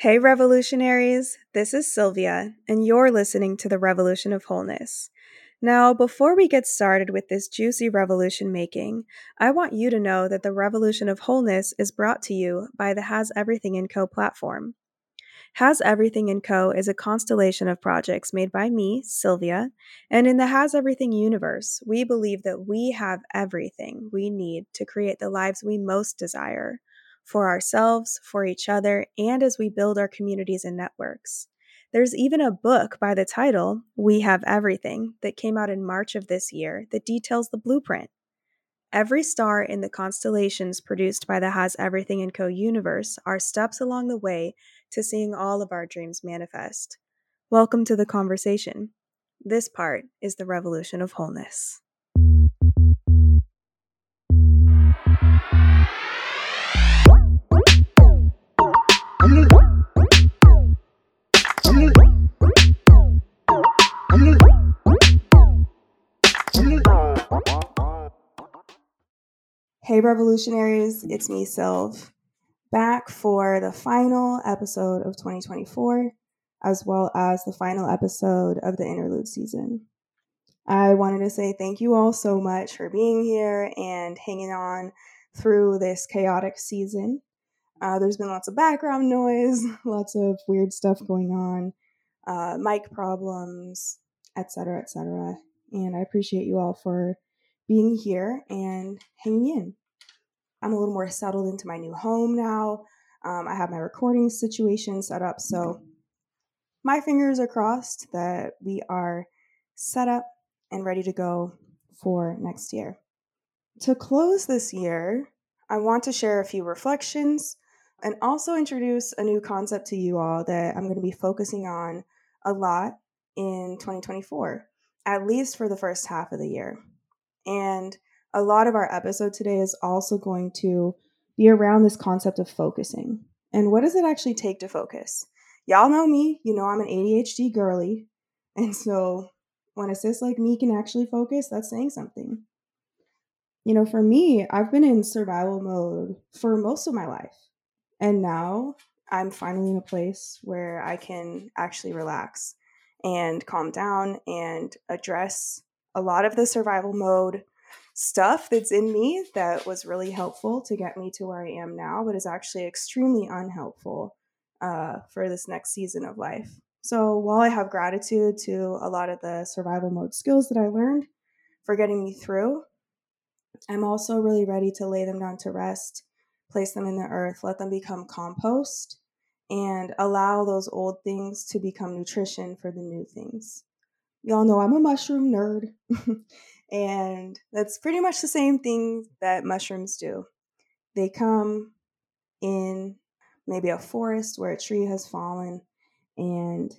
Hey, revolutionaries, this is Sylvia, and you're listening to the Revolution of Wholeness. Now, before we get started with this juicy revolution making, I want you to know that the Revolution of Wholeness is brought to you by the Has Everything & Co platform. Has Everything & Co is a constellation of projects made by me, Sylvia, and in the Has Everything universe, we believe that we have everything we need to create the lives we most desire for ourselves, for each other, and as we build our communities and networks. There's even a book by the title, We Have Everything, that came out in March of this year that details the blueprint. Every star in the constellations produced by the Has Everything & Co universe are steps along the way to seeing all of our dreams manifest. Welcome to the conversation. This part is the revolution of wholeness. Hey, revolutionaries, it's me, Sylv, back for the final episode of 2024, as well as the final episode of the interlude season. I wanted to say thank you all so much for being here and hanging on through this chaotic season. Uh, there's been lots of background noise, lots of weird stuff going on, uh, mic problems, etc., etc. And I appreciate you all for being here and hanging in. I'm a little more settled into my new home now. Um, I have my recording situation set up. So my fingers are crossed that we are set up and ready to go for next year. To close this year, I want to share a few reflections and also introduce a new concept to you all that I'm going to be focusing on a lot in 2024, at least for the first half of the year. And a lot of our episode today is also going to be around this concept of focusing. And what does it actually take to focus? Y'all know me, you know I'm an ADHD girly. And so when a sis like me can actually focus, that's saying something. You know, for me, I've been in survival mode for most of my life. And now I'm finally in a place where I can actually relax and calm down and address a lot of the survival mode stuff that's in me that was really helpful to get me to where I am now, but is actually extremely unhelpful uh, for this next season of life. So while I have gratitude to a lot of the survival mode skills that I learned for getting me through, I'm also really ready to lay them down to rest, place them in the earth, let them become compost, and allow those old things to become nutrition for the new things. Y'all know I'm a mushroom nerd. And that's pretty much the same thing that mushrooms do. They come in maybe a forest where a tree has fallen and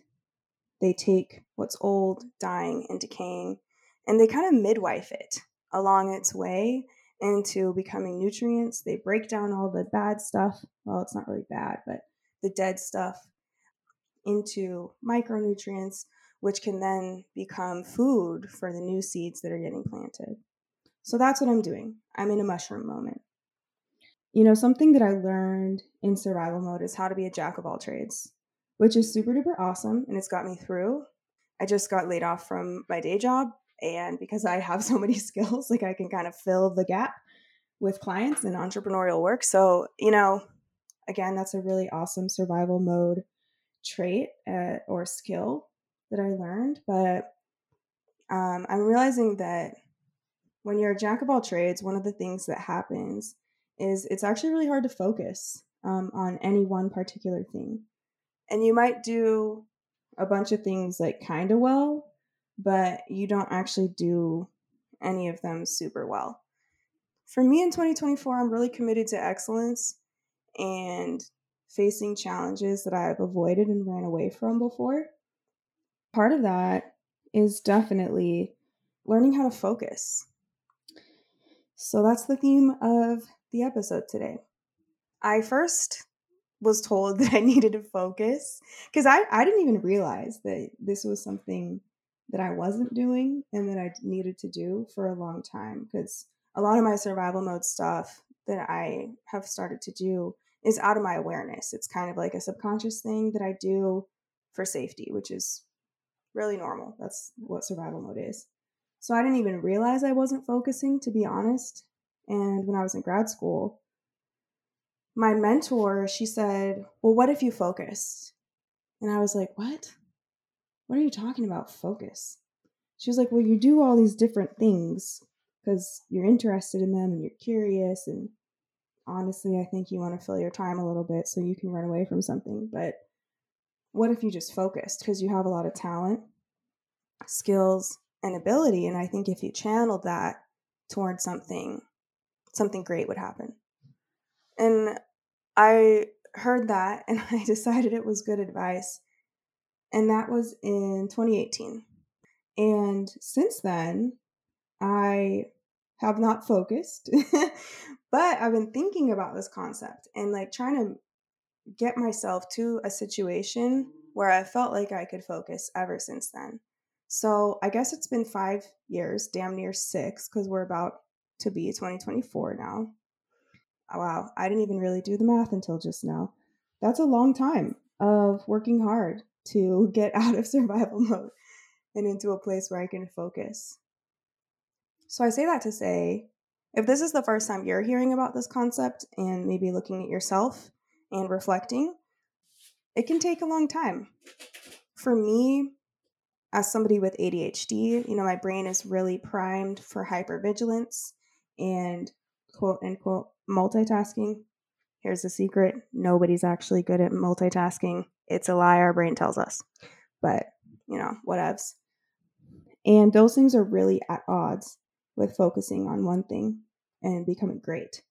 they take what's old, dying, and decaying, and they kind of midwife it along its way into becoming nutrients. They break down all the bad stuff. Well, it's not really bad, but the dead stuff into micronutrients which can then become food for the new seeds that are getting planted. So that's what I'm doing. I'm in a mushroom moment. You know, something that I learned in survival mode is how to be a jack of all trades, which is super duper awesome and it's got me through. I just got laid off from my day job, and because I have so many skills, like I can kind of fill the gap with clients and entrepreneurial work. So, you know, again, that's a really awesome survival mode trait uh, or skill that I learned, but um, I'm realizing that when you're a jack of all trades, one of the things that happens is it's actually really hard to focus um, on any one particular thing. And you might do a bunch of things like kind of well, but you don't actually do any of them super well. For me in 2024, I'm really committed to excellence and facing challenges that I've avoided and ran away from before part of that is definitely learning how to focus. So that's the theme of the episode today. I first was told that I needed to focus because I, I didn't even realize that this was something that I wasn't doing and that I needed to do for a long time because a lot of my survival mode stuff that I have started to do is out of my awareness. It's kind of like a subconscious thing that I do for safety, which is really normal. That's what survival mode is. So I didn't even realize I wasn't focusing, to be honest. And when I was in grad school, my mentor, she said, Well, what if you focused? And I was like, What? What are you talking about, focus? She was like, Well, you do all these different things because you're interested in them and you're curious. And honestly, I think you want to fill your time a little bit so you can run away from something. But what if you just focused? Because you have a lot of talent, skills, and ability. And I think if you channeled that towards something, something great would happen. And I heard that and I decided it was good advice. And that was in 2018. And since then, I have not focused, but I've been thinking about this concept and like trying to get myself to a situation where I felt like I could focus ever since then. So I guess it's been five years, damn near six, because we're about to be 2024 now. Oh, wow, I didn't even really do the math until just now. That's a long time of working hard to get out of survival mode and into a place where I can focus. So I say that to say if this is the first time you're hearing about this concept and maybe looking at yourself and reflecting, it can take a long time. For me, as somebody with ADHD, you know, my brain is really primed for hypervigilance and quote unquote multitasking. Here's the secret nobody's actually good at multitasking. It's a lie our brain tells us. But, you know, whatevs. And those things are really at odds with focusing on one thing and becoming great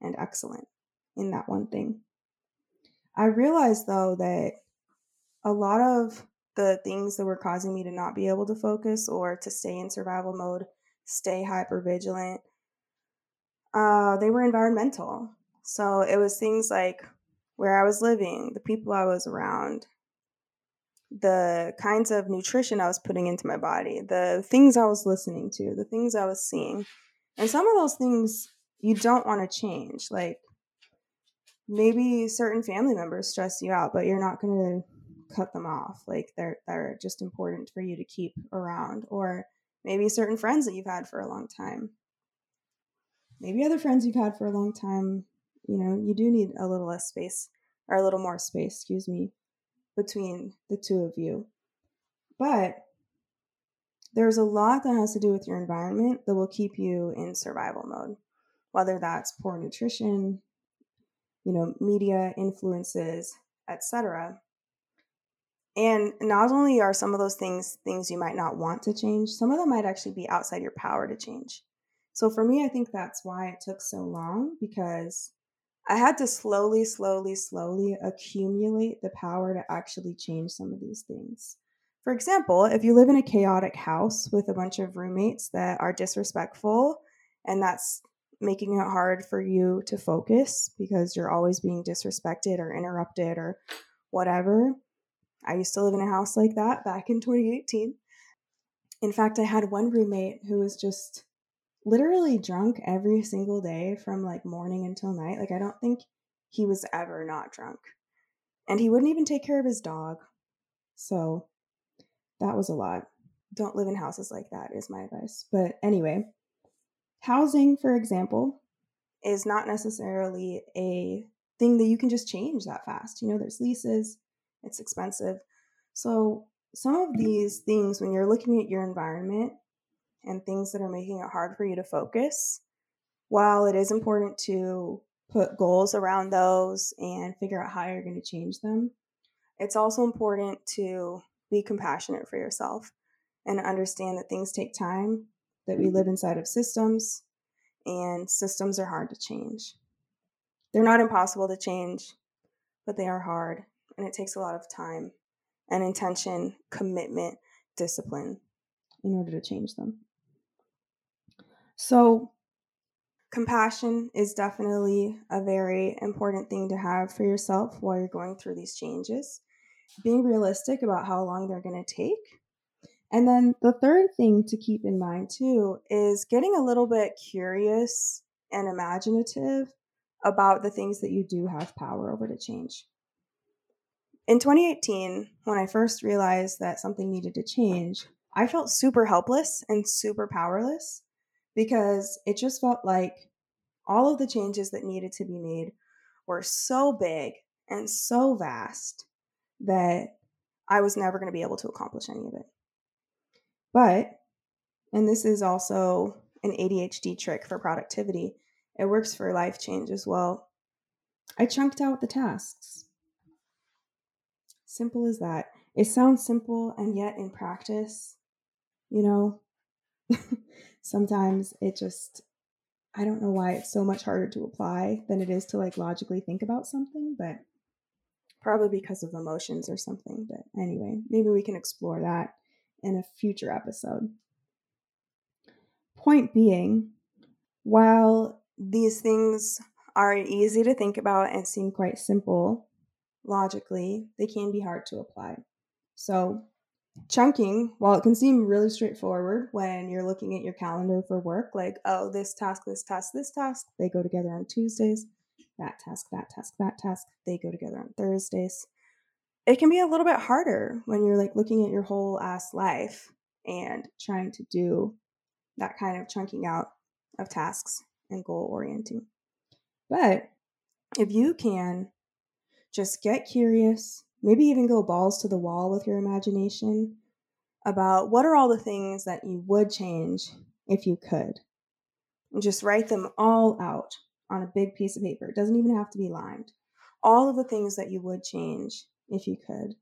and excellent in that one thing. I realized though that a lot of the things that were causing me to not be able to focus or to stay in survival mode, stay hyper vigilant, uh, they were environmental. So it was things like where I was living, the people I was around, the kinds of nutrition I was putting into my body, the things I was listening to, the things I was seeing. And some of those things you don't want to change. Like maybe certain family members stress you out, but you're not going to cut them off. Like they're they're just important for you to keep around or maybe certain friends that you've had for a long time. Maybe other friends you've had for a long time, you know, you do need a little less space or a little more space, excuse me, between the two of you. But there's a lot that has to do with your environment that will keep you in survival mode, whether that's poor nutrition, you know, media influences, etc. And not only are some of those things things you might not want to change, some of them might actually be outside your power to change. So for me, I think that's why it took so long because I had to slowly, slowly, slowly accumulate the power to actually change some of these things. For example, if you live in a chaotic house with a bunch of roommates that are disrespectful and that's making it hard for you to focus because you're always being disrespected or interrupted or whatever. I used to live in a house like that back in 2018. In fact, I had one roommate who was just literally drunk every single day from like morning until night. Like, I don't think he was ever not drunk. And he wouldn't even take care of his dog. So that was a lot. Don't live in houses like that, is my advice. But anyway, housing, for example, is not necessarily a thing that you can just change that fast. You know, there's leases, it's expensive. So, some of these things, when you're looking at your environment, and things that are making it hard for you to focus, while it is important to put goals around those and figure out how you're going to change them, it's also important to be compassionate for yourself and understand that things take time, that we live inside of systems, and systems are hard to change. They're not impossible to change, but they are hard, and it takes a lot of time and intention, commitment, discipline in order to change them. So, compassion is definitely a very important thing to have for yourself while you're going through these changes. Being realistic about how long they're going to take. And then the third thing to keep in mind too is getting a little bit curious and imaginative about the things that you do have power over to change. In 2018, when I first realized that something needed to change, I felt super helpless and super powerless because it just felt like all of the changes that needed to be made were so big and so vast that I was never going to be able to accomplish any of it. But, and this is also an ADHD trick for productivity, it works for life change as well. I chunked out the tasks. Simple as that. It sounds simple, and yet in practice, you know, sometimes it just, I don't know why it's so much harder to apply than it is to like logically think about something, but probably because of emotions or something. But anyway, maybe we can explore that in a future episode. Point being, while these things are easy to think about and seem quite simple logically, they can be hard to apply. So, chunking, while it can seem really straightforward when you're looking at your calendar for work, like, oh, this task, this task, this task, they go together on Tuesdays, that task, that task, that task, they go together on Thursdays. It can be a little bit harder when you're like looking at your whole ass life and trying to do that kind of chunking out of tasks and goal orienting. But if you can just get curious, maybe even go balls to the wall with your imagination about what are all the things that you would change if you could. And just write them all out on a big piece of paper. It doesn't even have to be lined. All of the things that you would change if you could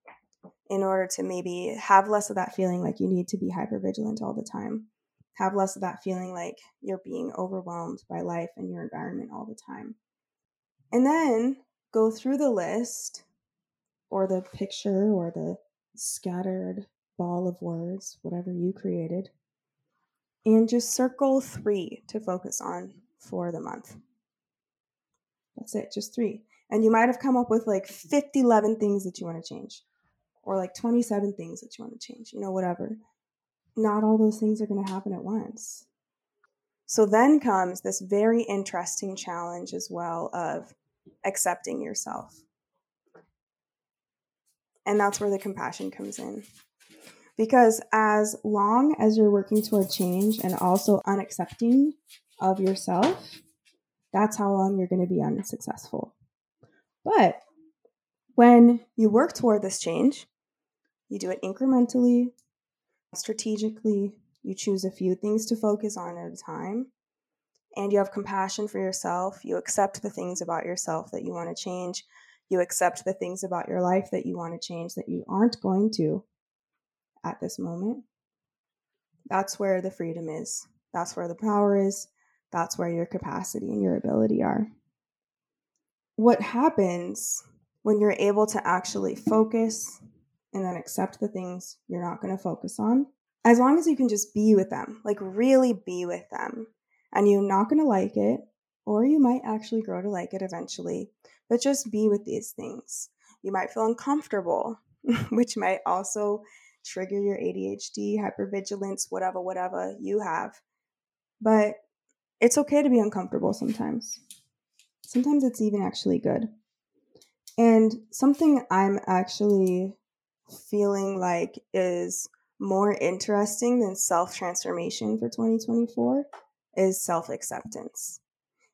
in order to maybe have less of that feeling like you need to be hyper vigilant all the time. Have less of that feeling like you're being overwhelmed by life and your environment all the time. And then go through the list or the picture or the scattered ball of words, whatever you created, and just circle three to focus on for the month. That's it, just three. And you might have come up with like 50, 11 things that you want to change, or like 27 things that you want to change, you know, whatever. Not all those things are going to happen at once. So then comes this very interesting challenge as well of accepting yourself. And that's where the compassion comes in. Because as long as you're working toward change and also unaccepting of yourself, that's how long you're going to be unsuccessful. But when you work toward this change, you do it incrementally, strategically, you choose a few things to focus on at a time, and you have compassion for yourself. You accept the things about yourself that you want to change. You accept the things about your life that you want to change that you aren't going to at this moment. That's where the freedom is. That's where the power is. That's where your capacity and your ability are. What happens when you're able to actually focus and then accept the things you're not going to focus on? As long as you can just be with them, like really be with them, and you're not going to like it, or you might actually grow to like it eventually, but just be with these things. You might feel uncomfortable, which might also trigger your ADHD, hypervigilance, whatever, whatever you have. But it's okay to be uncomfortable sometimes. Sometimes it's even actually good. And something I'm actually feeling like is more interesting than self transformation for 2024 is self acceptance.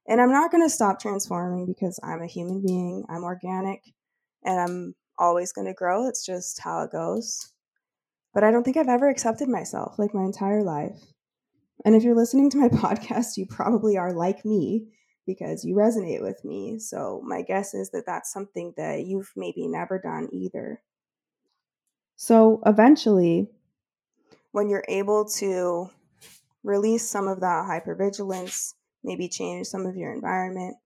And I'm not going to stop transforming because I'm a human being, I'm organic, and I'm always going to grow. It's just how it goes. But I don't think I've ever accepted myself like my entire life. And if you're listening to my podcast, you probably are like me because you resonate with me. So my guess is that that's something that you've maybe never done either. So eventually, when you're able to release some of that hypervigilance, maybe change some of your environment,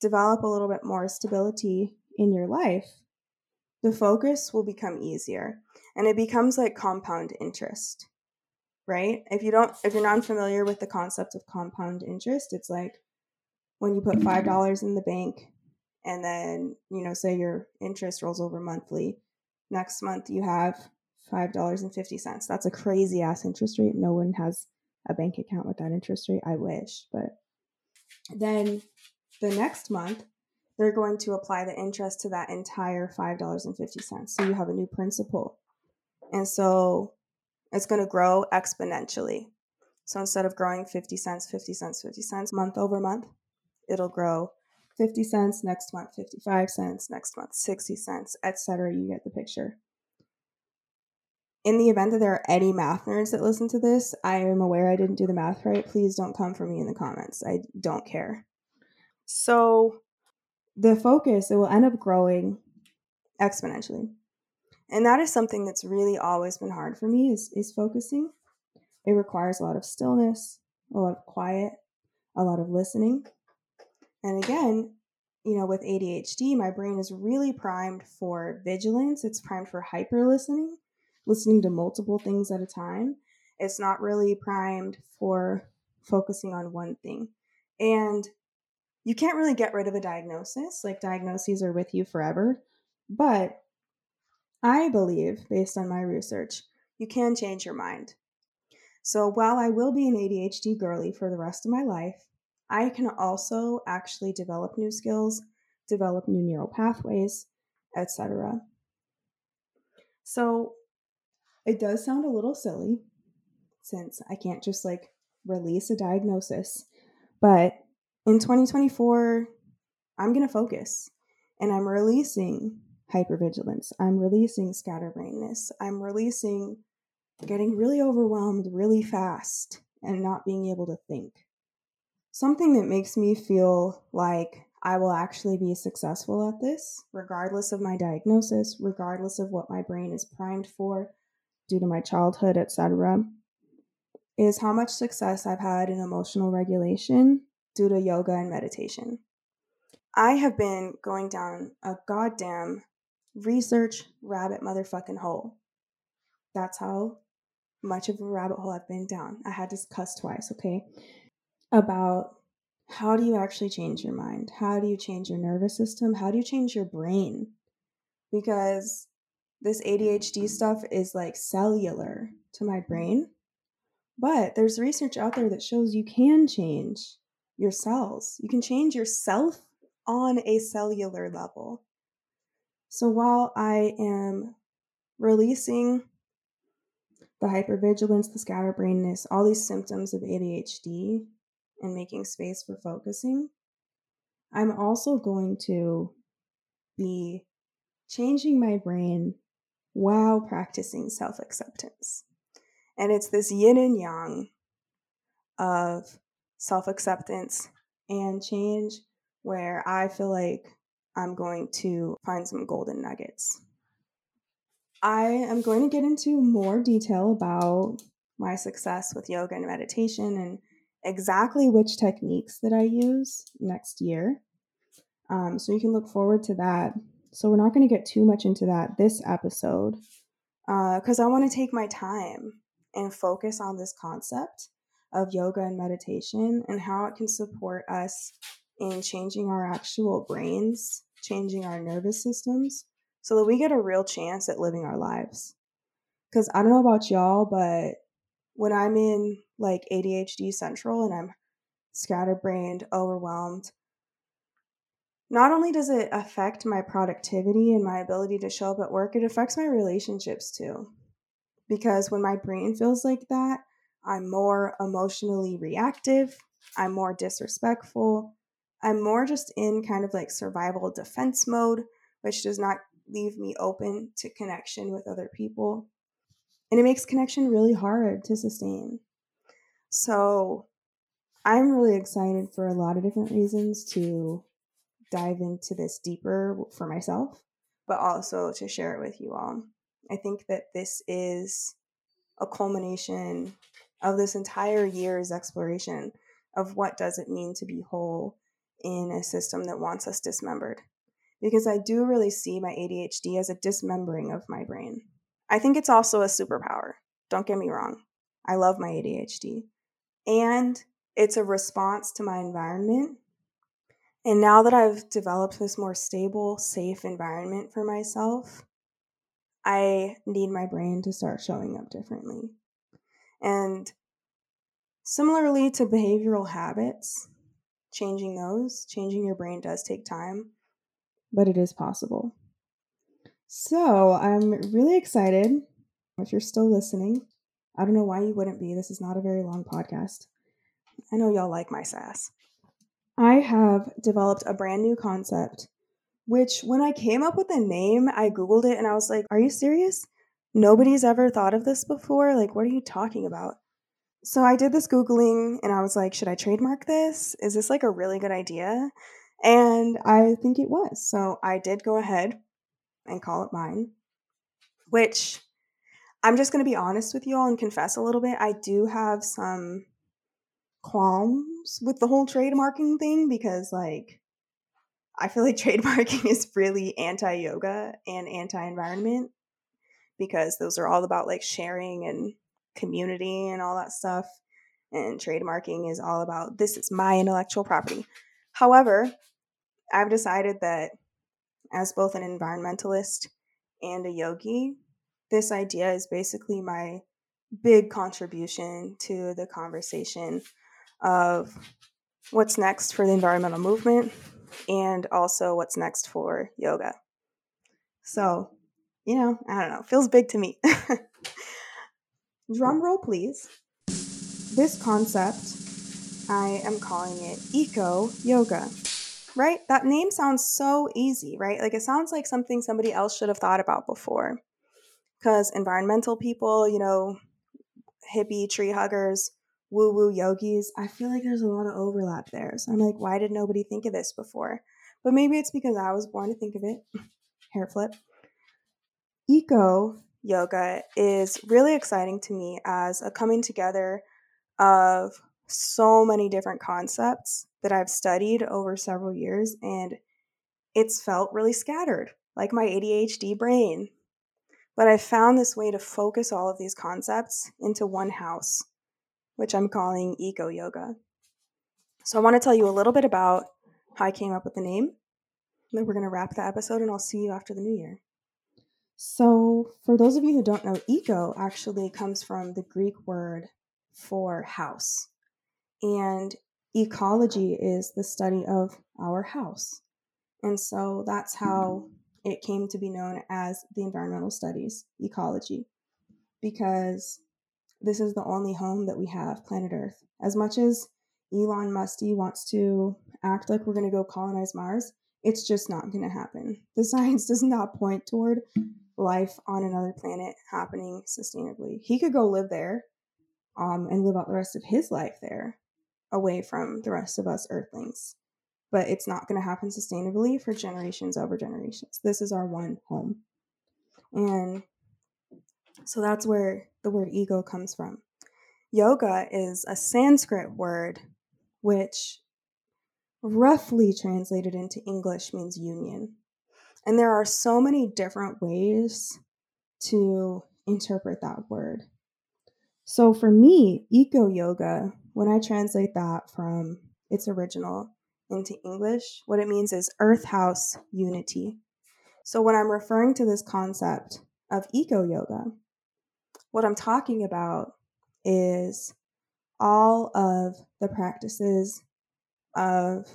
develop a little bit more stability in your life, the focus will become easier and it becomes like compound interest right? If you don't, if you're not familiar with the concept of compound interest, it's like when you put five dollars in the bank, and then you know, say your interest rolls over monthly. Next month you have five dollars and fifty cents. That's a crazy ass interest rate. No one has a bank account with that interest rate. I wish, but then the next month, they're going to apply the interest to that entire $5.50. So you have a new principal. And so it's going to grow exponentially. So instead of growing 50 cents, 50 cents, 50 cents month over month, it'll grow 50 cents next month, 55 cents next month, 60 cents, etc. You get the picture. In the event that there are any math nerds that listen to this, I am aware I didn't do the math right. Please don't come for me in the comments. I don't care. So the focus, it will end up growing exponentially. And that is something that's really always been hard for me is, is focusing. It requires a lot of stillness, a lot of quiet, a lot of listening. And again, you know, with ADHD, my brain is really primed for vigilance. It's primed for hyper listening, listening to multiple things at a time. It's not really primed for focusing on one thing. And you can't really get rid of a diagnosis, like diagnoses are with you forever. But I believe, based on my research, you can change your mind. So while I will be an ADHD girly for the rest of my life, I can also actually develop new skills, develop new neural pathways, etc. So it does sound a little silly since I can't just like release a diagnosis, but in 2024, I'm going to focus and I'm releasing hypervigilance. I'm releasing scatterbrainness. I'm releasing getting really overwhelmed really fast and not being able to think. Something that makes me feel like I will actually be successful at this, regardless of my diagnosis, regardless of what my brain is primed for due to my childhood, etc., is how much success I've had in emotional regulation due to yoga and meditation. I have been going down a goddamn research rabbit motherfucking hole. That's how much of a rabbit hole I've been down. I had to cuss twice, okay? About how do you actually change your mind? How do you change your nervous system? How do you change your brain? Because this ADHD stuff is like cellular to my brain. But there's research out there that shows you can change your cells. You can change yourself on a cellular level. So while I am releasing the hypervigilance, the scatterbrainness, all these symptoms of ADHD and making space for focusing, I'm also going to be changing my brain while practicing self acceptance. And it's this yin and yang of self acceptance and change where I feel like I'm going to find some golden nuggets. I am going to get into more detail about my success with yoga and meditation and exactly which techniques that I use next year. Um, so you can look forward to that. So we're not going to get too much into that this episode because uh, I want to take my time and focus on this concept of yoga and meditation and how it can support us in changing our actual brains, changing our nervous systems, so that we get a real chance at living our lives. Because I don't know about y'all, but when I'm in like ADHD central and I'm scatterbrained, overwhelmed, not only does it affect my productivity and my ability to show up at work, it affects my relationships too. Because when my brain feels like that, I'm more emotionally reactive, I'm more disrespectful, I'm more just in kind of like survival defense mode, which does not leave me open to connection with other people. And it makes connection really hard to sustain. So I'm really excited for a lot of different reasons to dive into this deeper for myself, but also to share it with you all. I think that this is a culmination of this entire year's exploration of what does it mean to be whole in a system that wants us dismembered. Because I do really see my ADHD as a dismembering of my brain. I think it's also a superpower. Don't get me wrong. I love my ADHD. And it's a response to my environment. And now that I've developed this more stable, safe environment for myself, I need my brain to start showing up differently. And similarly to behavioral habits, changing those, changing your brain does take time, but it is possible. So I'm really excited. If you're still listening, I don't know why you wouldn't be. This is not a very long podcast. I know y'all like my sass. I have developed a brand new concept, which when I came up with the name, I Googled it and I was like, are you serious? Nobody's ever thought of this before? Like, what are you talking about? So I did this Googling and I was like, should I trademark this? Is this like a really good idea? And I think it was. So I did go ahead and call it mine, which I'm just going to be honest with you all and confess a little bit. I do have some qualms with the whole trademarking thing because, like, I feel like trademarking is really anti yoga and anti environment because those are all about like sharing and community and all that stuff. And trademarking is all about this is my intellectual property. However, I've decided that as both an environmentalist and a yogi, this idea is basically my big contribution to the conversation of what's next for the environmental movement and also what's next for yoga. So, you know, I don't know, feels big to me. Drum roll, please. This concept, I am calling it eco yoga. Right? That name sounds so easy, right? Like it sounds like something somebody else should have thought about before. Because environmental people, you know, hippie tree huggers, woo woo yogis, I feel like there's a lot of overlap there. So I'm like, why did nobody think of this before? But maybe it's because I was born to think of it. Hair flip. Eco yoga is really exciting to me as a coming together of so many different concepts that I've studied over several years, and it's felt really scattered, like my ADHD brain. But I found this way to focus all of these concepts into one house, which I'm calling Eco Yoga. So I want to tell you a little bit about how I came up with the name. Then we're going to wrap the episode, and I'll see you after the new year. So, for those of you who don't know, eco actually comes from the Greek word for house. And ecology is the study of our house. And so that's how it came to be known as the environmental studies, ecology, because this is the only home that we have, planet Earth. As much as Elon Musty wants to act like we're going to go colonize Mars, it's just not going to happen. The science does not point toward life on another planet happening sustainably. He could go live there um, and live out the rest of his life there away from the rest of us earthlings. But it's not going to happen sustainably for generations over generations. This is our one home. And so that's where the word eco comes from. Yoga is a Sanskrit word which roughly translated into English means union. And there are so many different ways to interpret that word. So for me, eco yoga, when I translate that from its original into English, what it means is earth house unity. So when I'm referring to this concept of eco yoga, what I'm talking about is all of the practices of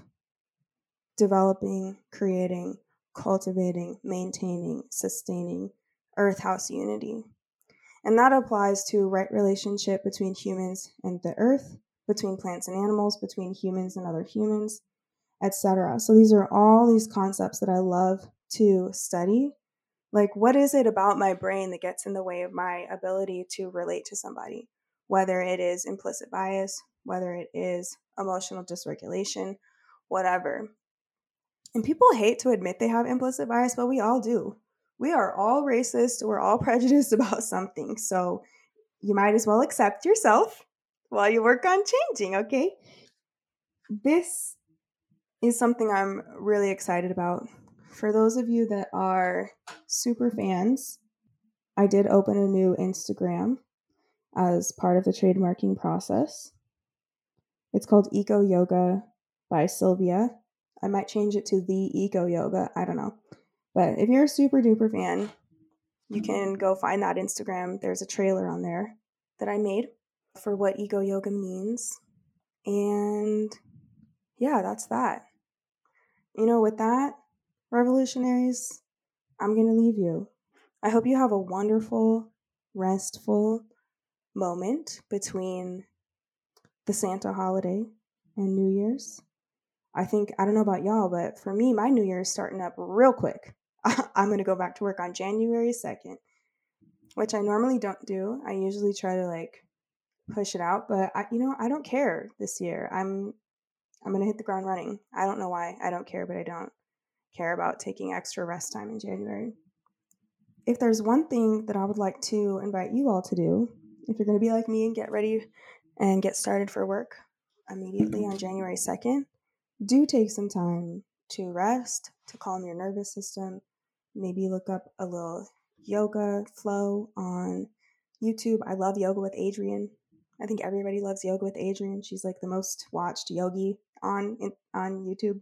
developing, creating, cultivating, maintaining, sustaining earth house unity. And that applies to right relationship between humans and the earth, between plants and animals, between humans and other humans, etc. So these are all these concepts that I love to study. Like what is it about my brain that gets in the way of my ability to relate to somebody? Whether it is implicit bias, whether it is emotional dysregulation, whatever. And people hate to admit they have implicit bias, but we all do. We are all racist. We're all prejudiced about something. So you might as well accept yourself while you work on changing, okay? This is something I'm really excited about. For those of you that are super fans, I did open a new Instagram as part of the trademarking process. It's called Eco Yoga by Sylvia. I might change it to the Eco Yoga. I don't know. But if you're a super duper fan, you mm-hmm. can go find that Instagram. There's a trailer on there that I made for what Eco Yoga means. And yeah, that's that. You know, with that, revolutionaries, I'm going to leave you. I hope you have a wonderful, restful moment between the Santa holiday and New Year's. I think, I don't know about y'all, but for me, my New Year is starting up real quick. I'm going to go back to work on January 2nd, which I normally don't do. I usually try to like push it out, but I, you know, I don't care this year. I'm I'm going to hit the ground running. I don't know why. I don't care, but I don't care about taking extra rest time in January. If there's one thing that I would like to invite you all to do, if you're going to be like me and get ready and get started for work immediately on January 2nd, do take some time to rest, to calm your nervous system. Maybe look up a little yoga flow on YouTube. I love Yoga with Adriene. I think everybody loves Yoga with Adriene. She's like the most watched yogi on on YouTube.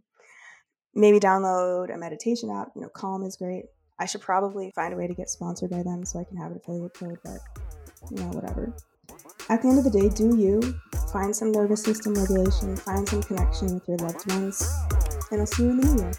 Maybe download a meditation app. You know, Calm is great. I should probably find a way to get sponsored by them so I can have an affiliate code, but you know, whatever. At the end of the day, do you find some nervous system regulation, find some connection with your loved ones, and I'll see you in the new year.